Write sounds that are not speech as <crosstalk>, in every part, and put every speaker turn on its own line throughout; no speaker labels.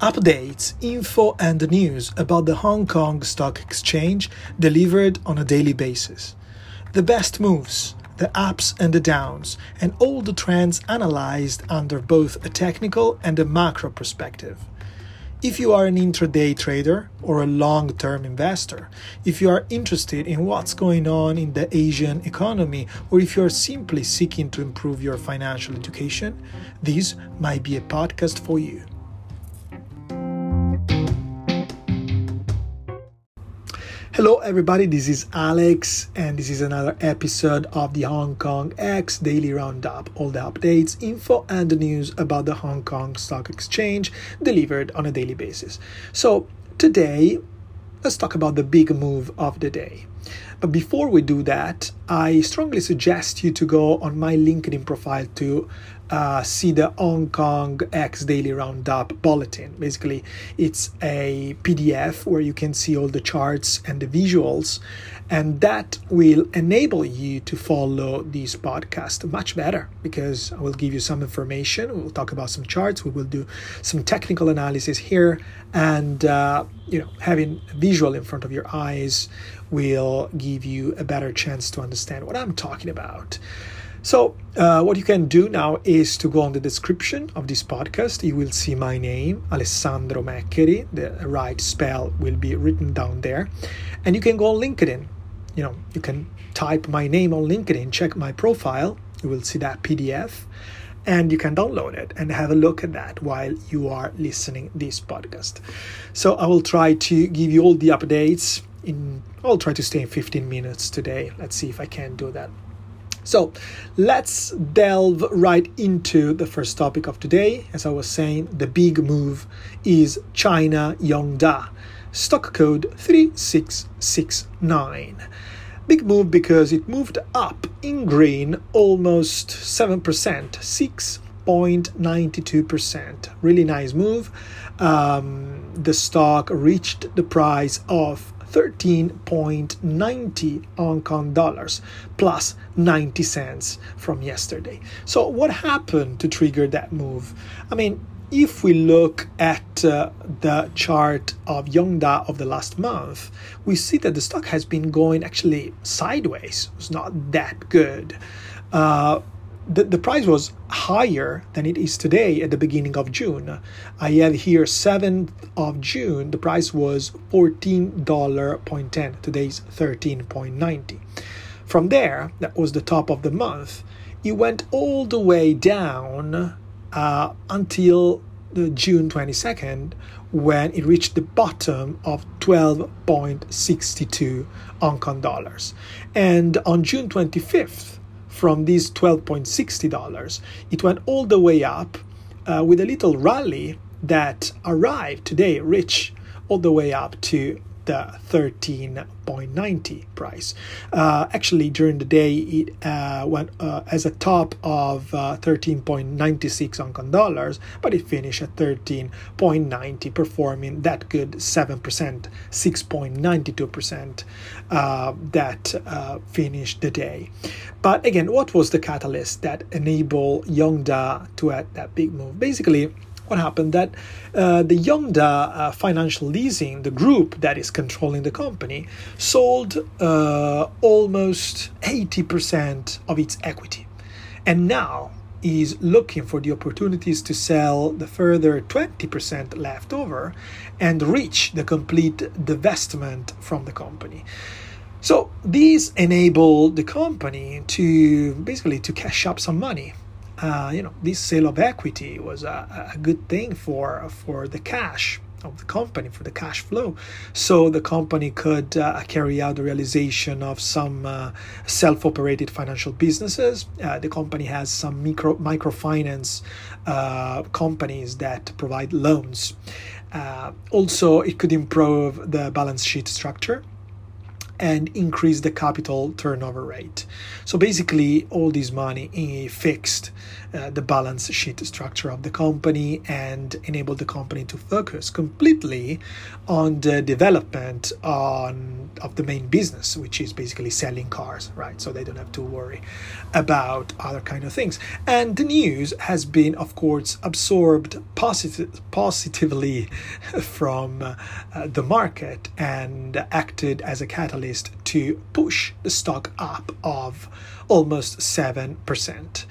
updates, info, and news about the Hong Kong Stock Exchange delivered on a daily basis. The best moves, the ups and the downs, and all the trends analyzed under both a technical and a macro perspective. If you are an intraday trader or a long term investor, if you are interested in what's going on in the Asian economy, or if you are simply seeking to improve your financial education, this might be a podcast for you. Hello, everybody. This is Alex, and this is another episode of the Hong Kong X Daily Roundup. All the updates, info, and the news about the Hong Kong Stock Exchange delivered on a daily basis. So, today, let's talk about the big move of the day. But before we do that, I strongly suggest you to go on my LinkedIn profile to uh, see the Hong Kong X Daily Roundup bulletin. Basically, it's a PDF where you can see all the charts and the visuals, and that will enable you to follow this podcast much better because I will give you some information. We'll talk about some charts. We will do some technical analysis here, and uh, you know, having visual in front of your eyes will give you a better chance to understand what I'm talking about. So, uh, what you can do now is to go on the description of this podcast. You will see my name, Alessandro Maccheri. The right spell will be written down there. And you can go on LinkedIn. You know, you can type my name on LinkedIn, check my profile. You will see that PDF and you can download it and have a look at that while you are listening this podcast. So I will try to give you all the updates in I'll try to stay in 15 minutes today. Let's see if I can do that. So let's delve right into the first topic of today. As I was saying, the big move is China Yongda, stock code 3669. Big move because it moved up in green almost 7%, 6.92%. Really nice move. Um, the stock reached the price of 13.90 Hong Kong dollars plus 90 cents from yesterday. So, what happened to trigger that move? I mean, if we look at uh, the chart of Yongda of the last month, we see that the stock has been going actually sideways. It's not that good. Uh, the, the price was higher than it is today at the beginning of June. I have here 7th of June, the price was $14.10. Today's 13.90. From there, that was the top of the month. It went all the way down uh, until the June 22nd when it reached the bottom of 12.62 Hong Kong dollars. And on June 25th, from these $12.60, it went all the way up uh, with a little rally that arrived today, rich all the way up to the 13.90 price. Uh, actually, during the day, it uh, went uh, as a top of uh, 13.96 Hong Kong dollars, but it finished at 13.90, performing that good 7%, 6.92% uh, that uh, finished the day. But again, what was the catalyst that enabled Yongda to add that big move? Basically, what happened that uh, the Yongda uh, Financial Leasing, the group that is controlling the company, sold uh, almost 80% of its equity. And now is looking for the opportunities to sell the further 20% left over and reach the complete divestment from the company. So these enable the company to basically to cash up some money uh, you know, this sale of equity was a, a good thing for for the cash of the company for the cash flow. So the company could uh, carry out the realization of some uh, self-operated financial businesses. Uh, the company has some micro microfinance uh, companies that provide loans. Uh, also it could improve the balance sheet structure and increase the capital turnover rate. So basically, all this money is fixed uh, the balance sheet structure of the company and enable the company to focus completely on the development on of the main business, which is basically selling cars, right? So they don't have to worry about other kind of things. And the news has been, of course, absorbed positive, positively <laughs> from uh, the market and acted as a catalyst to push the stock up of almost 7%.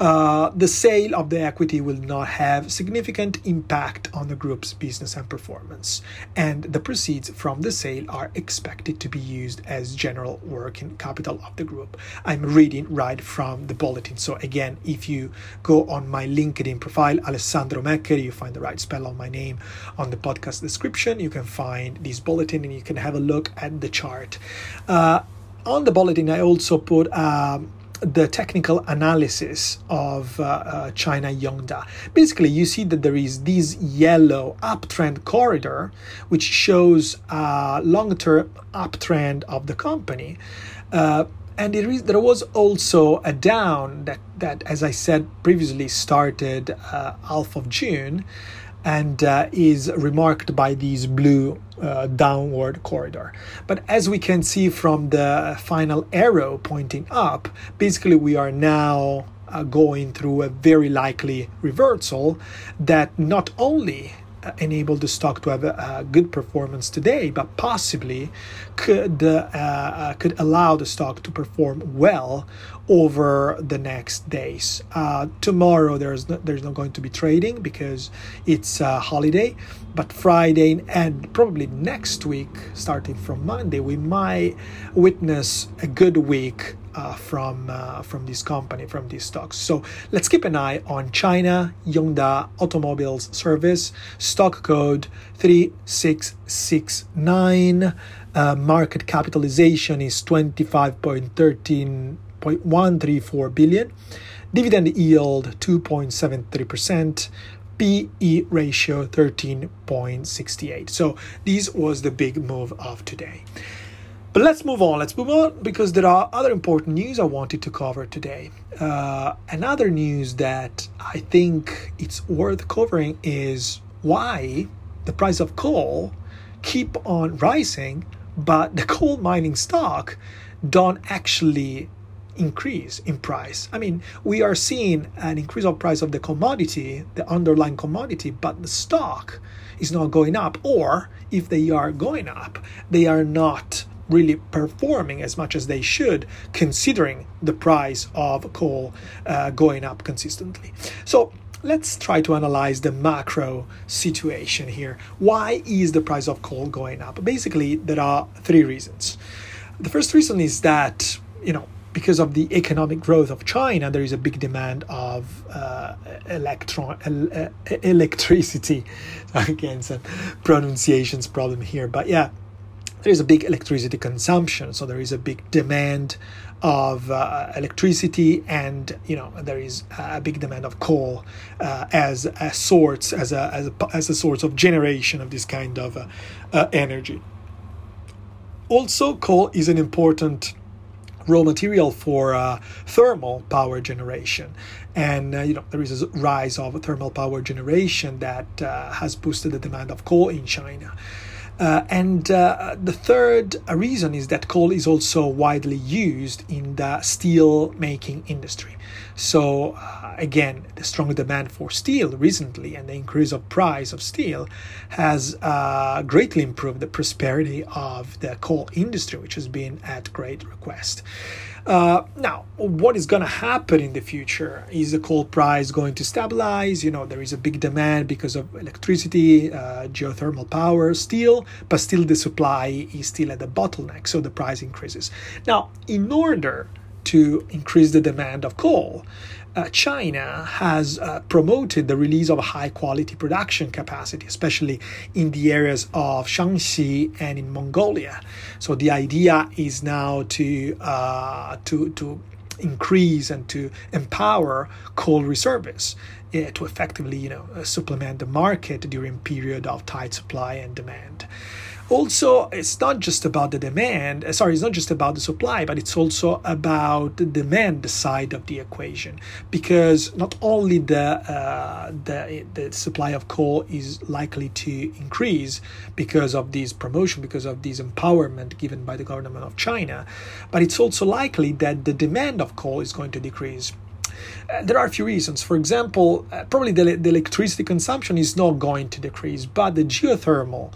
Uh, the sale of the equity will not have significant impact on the group's business and performance, and the proceeds from the sale are expected to be used as general working capital of the group. I'm reading right from the bulletin. So again, if you go on my LinkedIn profile, Alessandro Mecker, you find the right spell of my name on the podcast description. You can find this bulletin and you can have a look at the chart. Uh, on the bulletin, I also put. Um, the technical analysis of uh, uh, China Yongda. Basically, you see that there is this yellow uptrend corridor, which shows a long-term uptrend of the company. Uh, and there, is, there was also a down that, that, as I said previously, started uh, half of June and uh, is remarked by these blue uh, downward corridor. But as we can see from the final arrow pointing up, basically we are now uh, going through a very likely reversal that not only enable the stock to have a, a, good performance today, but possibly could uh, uh, could allow the stock to perform well over the next days. Uh, tomorrow there's no, there's not going to be trading because it's a holiday, but Friday and probably next week, starting from Monday, we might witness a good week uh, from uh, from this company, from these stocks. So let's keep an eye on China Yongda Automobiles Service, stock code 3669. Uh, market capitalization is 25.13.134 billion. Dividend yield 2.73%. PE ratio 13.68. So this was the big move of today. But let's move on. Let's move on because there are other important news I wanted to cover today. Uh, another news that I think it's worth covering is why the price of coal keep on rising, but the <laughs> coal mining stock don't actually increase in price. I mean, we are seeing an increase of price of the commodity, the underlying commodity, but the stock is not going up, or if they are going up, they are not really performing as much as they should, considering the price of coal uh, going up consistently. So let's try to analyze the macro situation here. Why is the price of coal going up? Basically, there are three reasons. The first reason is that, you know, because of the economic growth of China, there is a big demand of uh, electron uh, electricity. <laughs> Again, some pronunciations problem here, but yeah, there is a big electricity consumption, so there is a big demand of uh, electricity, and you know there is a big demand of coal uh, as a source, as a, as a as a source of generation of this kind of uh, uh energy. Also, coal is an important raw material for uh, thermal power generation and uh, you know there is a rise of thermal power generation that uh, has boosted the demand of coal in China uh, and uh, the third reason is that coal is also widely used in the steel making industry. So, uh, again, the strong demand for steel recently and the increase of price of steel has uh, greatly improved the prosperity of the coal industry, which has been at great request. Uh, now, what is going to happen in the future? Is the coal price going to stabilize? You know, there is a big demand because of electricity, uh, geothermal power, steel, but still the supply is still at the bottleneck, so the price increases. Now, in order to increase the demand of coal, uh, China has uh, promoted the release of high quality production capacity, especially in the areas of Shaanxi and Inner Mongolia. So the idea is now to uh, to to increase and to empower coal reserves uh, to effectively you know supplement the market during period of tight supply and demand. Also, it's not just about the demand, uh, sorry, it's not just about the supply, but it's also about the demand side of the equation. Because not only the, uh, the, the supply of coal is likely to increase because of this promotion, because of this empowerment given by the government of China, but it's also likely that the demand of coal is going to decrease. Uh, there are a few reasons. For example, uh, probably the, the electricity consumption is not going to decrease, but the geothermal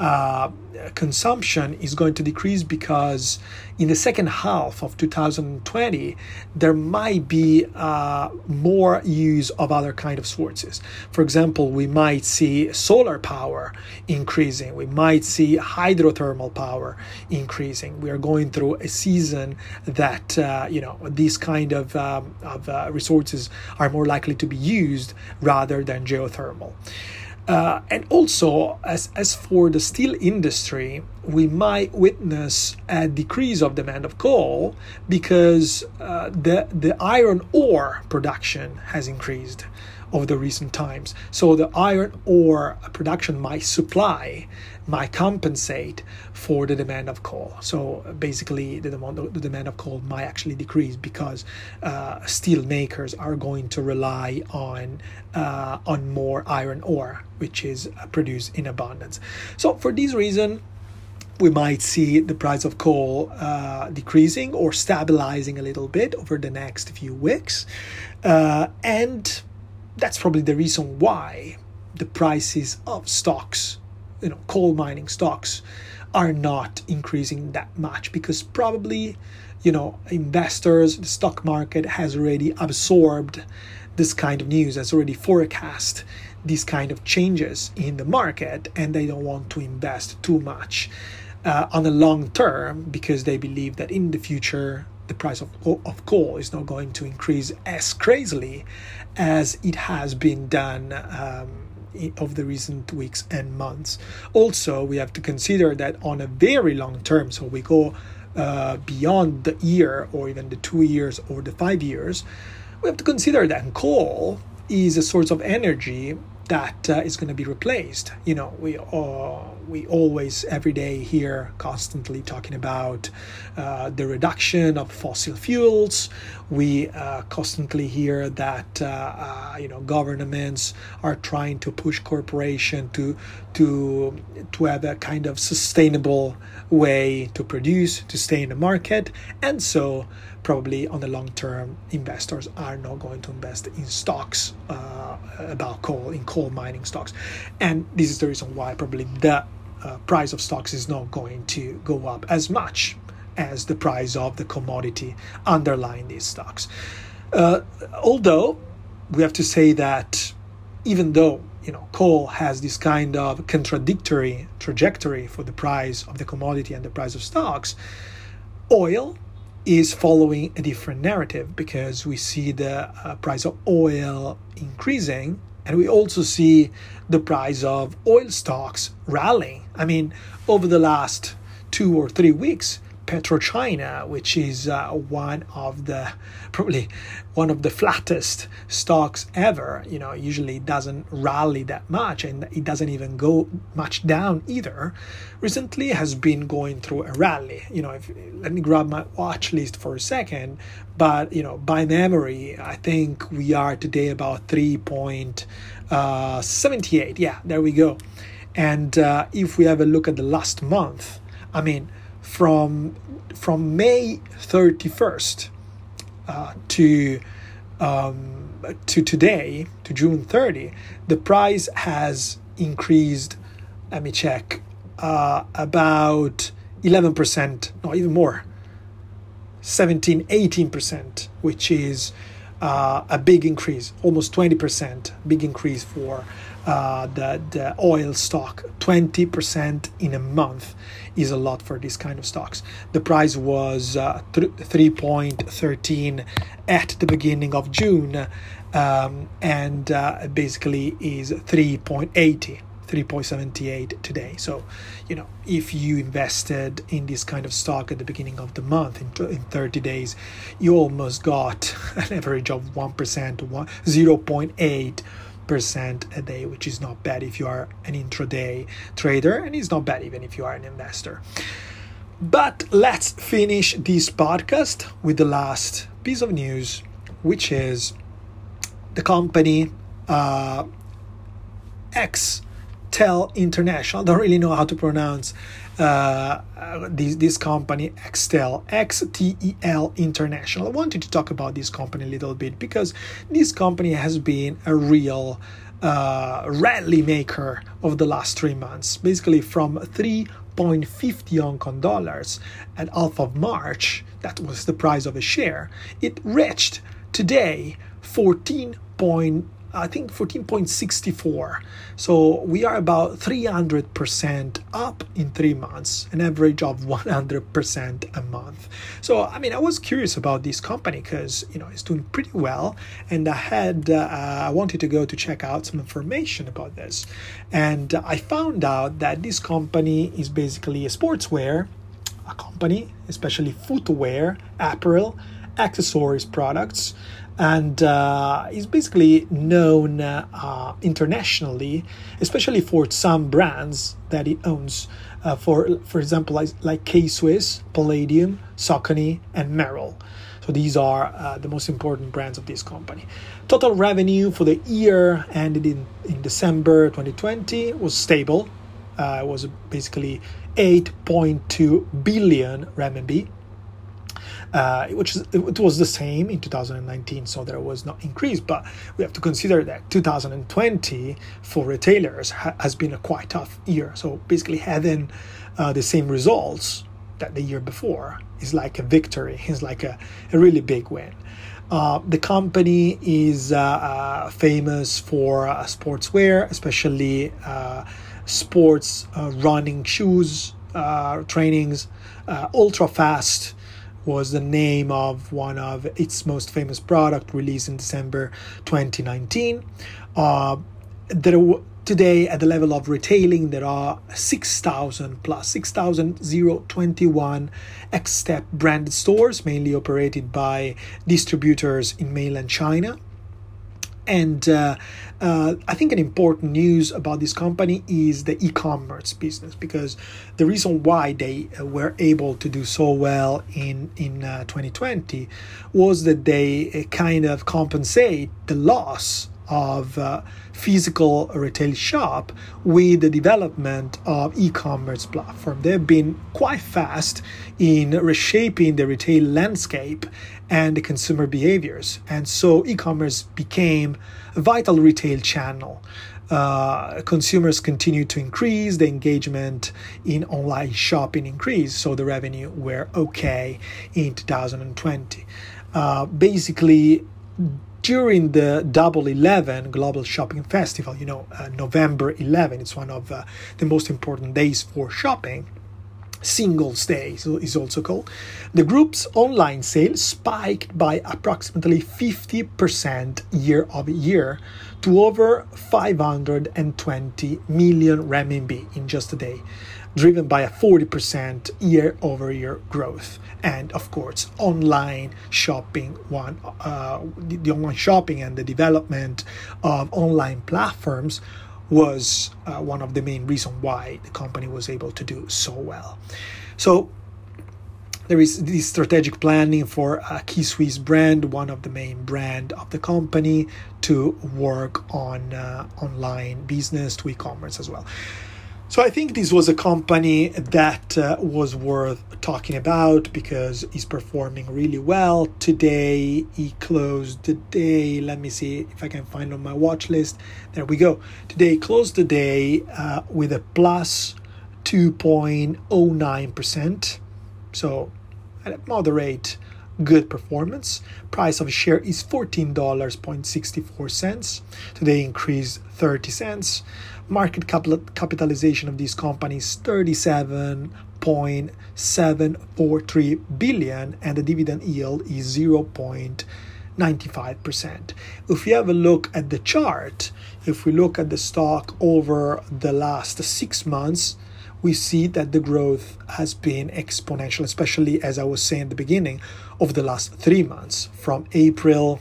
uh, consumption is going to decrease because in the second half of 2020 there might be uh, more use of other kind of sources. For example we might see solar power increasing. We might see hydrothermal power increasing. We are going through a season that uh, you know these kind of, um, of uh, resources are more likely to be used rather than geothermal uh, and also, as, as for the steel industry, we might witness a decrease of demand of coal because uh, the, the iron ore production has increased over the recent times. So the iron ore production might supply might compensate for the demand of coal. So basically, the demand, the demand of coal might actually decrease because uh, steel makers are going to rely on uh, on more iron ore, which is uh, produced in abundance. So for this reason, we might see the price of coal uh, decreasing or stabilizing a little bit over the next few weeks. Uh, and that's probably the reason why the prices of stocks you know coal mining stocks are not increasing that much because probably you know investors the stock market has already absorbed this kind of news has already forecast these kind of changes in the market and they don't want to invest too much uh, on the long term because they believe that in the future the price of, of coal is not going to increase as crazily as it has been done um, of the recent weeks and months. Also, we have to consider that on a very long term, so we go uh, beyond the year or even the two years or the five years, we have to consider that coal is a source of energy that uh, is going to be replaced. You know, we uh, we always every day hear constantly talking about uh, the reduction of fossil fuels. We uh, constantly hear that uh, uh, you know governments are trying to push corporation to to to have a kind of sustainable way to produce to stay in the market, and so probably on the long term, investors are not going to invest in stocks uh, about coal, in coal mining stocks. And this is the reason why probably the uh, price of stocks is not going to go up as much as the price of the commodity underlying these stocks. Uh, although we have to say that even though you know coal has this kind of contradictory trajectory for the price of the commodity and the price of stocks, oil is following a different narrative because we see the uh, price of oil increasing and we also see the price of oil stocks rallying. I mean, over the last two or three weeks, PetroChina, which is uh, one of the probably one of the flattest stocks ever. You know, usually doesn't rally that much, and it doesn't even go much down either. Recently, has been going through a rally. You know, if, let me grab my watch list for a second, but you know, by memory, I think we are today about three point uh, seventy eight. Yeah, there we go. And uh, if we have a look at the last month, I mean from from May 31st uh, to um, to today to June 30, the price has increased. Let me check. Uh, about 11%, no, even more, 17, 18%, which is uh, a big increase, almost 20%, big increase for uh, the, the oil stock. 20% in a month is a lot for this kind of stocks. The price was uh, 3.13 at the beginning of june um, and uh, basically is 3.80 3.78 today. So you know if you invested in this kind of stock at the beginning of the month in, in 30 days you almost got <laughs> an average of 1% 0.8 3% a day, which is not bad if you are an intraday trader, and it's not bad even if you are an investor. But let's finish this podcast with the last piece of news, which is the company uh, Xtep International. I don't really know how to pronounce uh, this, this company, Xtep, XTEP International. I wanted to talk about this company a little bit because this company has been a real uh, rally maker of the last three months. Basically, from 3.50 Hong Kong dollars at half of March, that was the price of a share, it reached today 14. I think 14.64. So we are about 300% up in three months, an average of 100% a month. So I mean, I was curious about this company because you know it's doing pretty well, and I had uh, I wanted to go to check out some information about this, and I found out that this company is basically a sportswear, a company, especially footwear, apparel, accessories products and uh, he's basically known uh, internationally, especially for some brands that he owns. Uh, for for example, like, like K Swiss, Palladium, Saucony, and Merrell. So these are uh, the most important brands of this company. Total revenue for the year ended in, in December 2020 was stable. Uh, it was basically 8.2 billion renminbi uh, which is, it was the same in 2019, so there was no increase. But we have to consider that 2020 for retailers ha- has been a quite tough year. So basically, having uh, the same results that the year before is like a victory. <laughs> It's like a, a really big win. Uh, the company is uh, uh, famous for uh, sportswear, especially sports running shoes, trainings, ultra fast was the name of one of its most famous product released in December 2019. Uh, there today at the level of retailing there are 6000 plus 6021 Xtep branded stores mainly operated by distributors in mainland China and uh, uh, I think an important news about this company is the e-commerce business because the reason why they uh, were able to do so well in in 2020 uh, was that they uh, kind of compensate the loss of uh, physical retail shop with the development of e-commerce platform. They've been quite fast in reshaping the retail landscape and the consumer behaviors. And so e-commerce became a vital retail channel. Uh, consumers continue to increase, the engagement in online shopping increased, so the revenue were okay in 2020. Uh, basically, during the Double 11 Global Shopping Festival, you know, uh, November 11, it's one of uh, the most important days for shopping. Singles Day is also called. The group's online sales spiked by approximately 50% year over year to over 520 million renminbi in just a day driven by a 40% year over year growth. And of course, online shopping, one, uh, the, the, online shopping and the development of online platforms was uh, one of the main reasons why the company was able to do so well. So there is this strategic planning for a K Swiss brand, one of the main brand of the company, to work on uh, online business to e-commerce as well. So I think this was a company that uh, was worth talking about because he's performing really well. Today he closed the day. Let me see if I can find on my watch list. There we go. Today closed the day uh, with a plus 2.09%. So moderate good performance. Price of a share is $14.64. Today increased 30 cents market capitalization of this company is 37.743 billion and the dividend yield is 0.95%. If we have a look at the chart, if we look at the stock over the last 6 months, we see that the growth has been exponential, especially as I was saying at the beginning, over the last three months, from April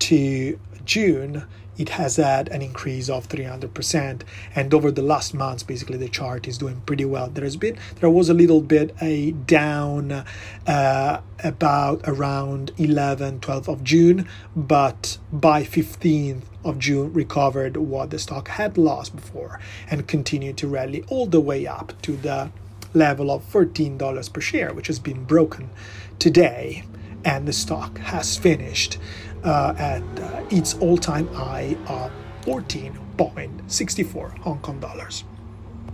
to June, it has had an increase of 300% and over the last months basically the chart is doing pretty well. There has been there was a little bit a down uh, about around 11 12th of june but by 15th of june recovered what the stock had lost before and continued to rally all the way up to the level of $13 per share which has been broken today. And the stock has finished at uh, its all time high of 14.64 Hong Kong dollars.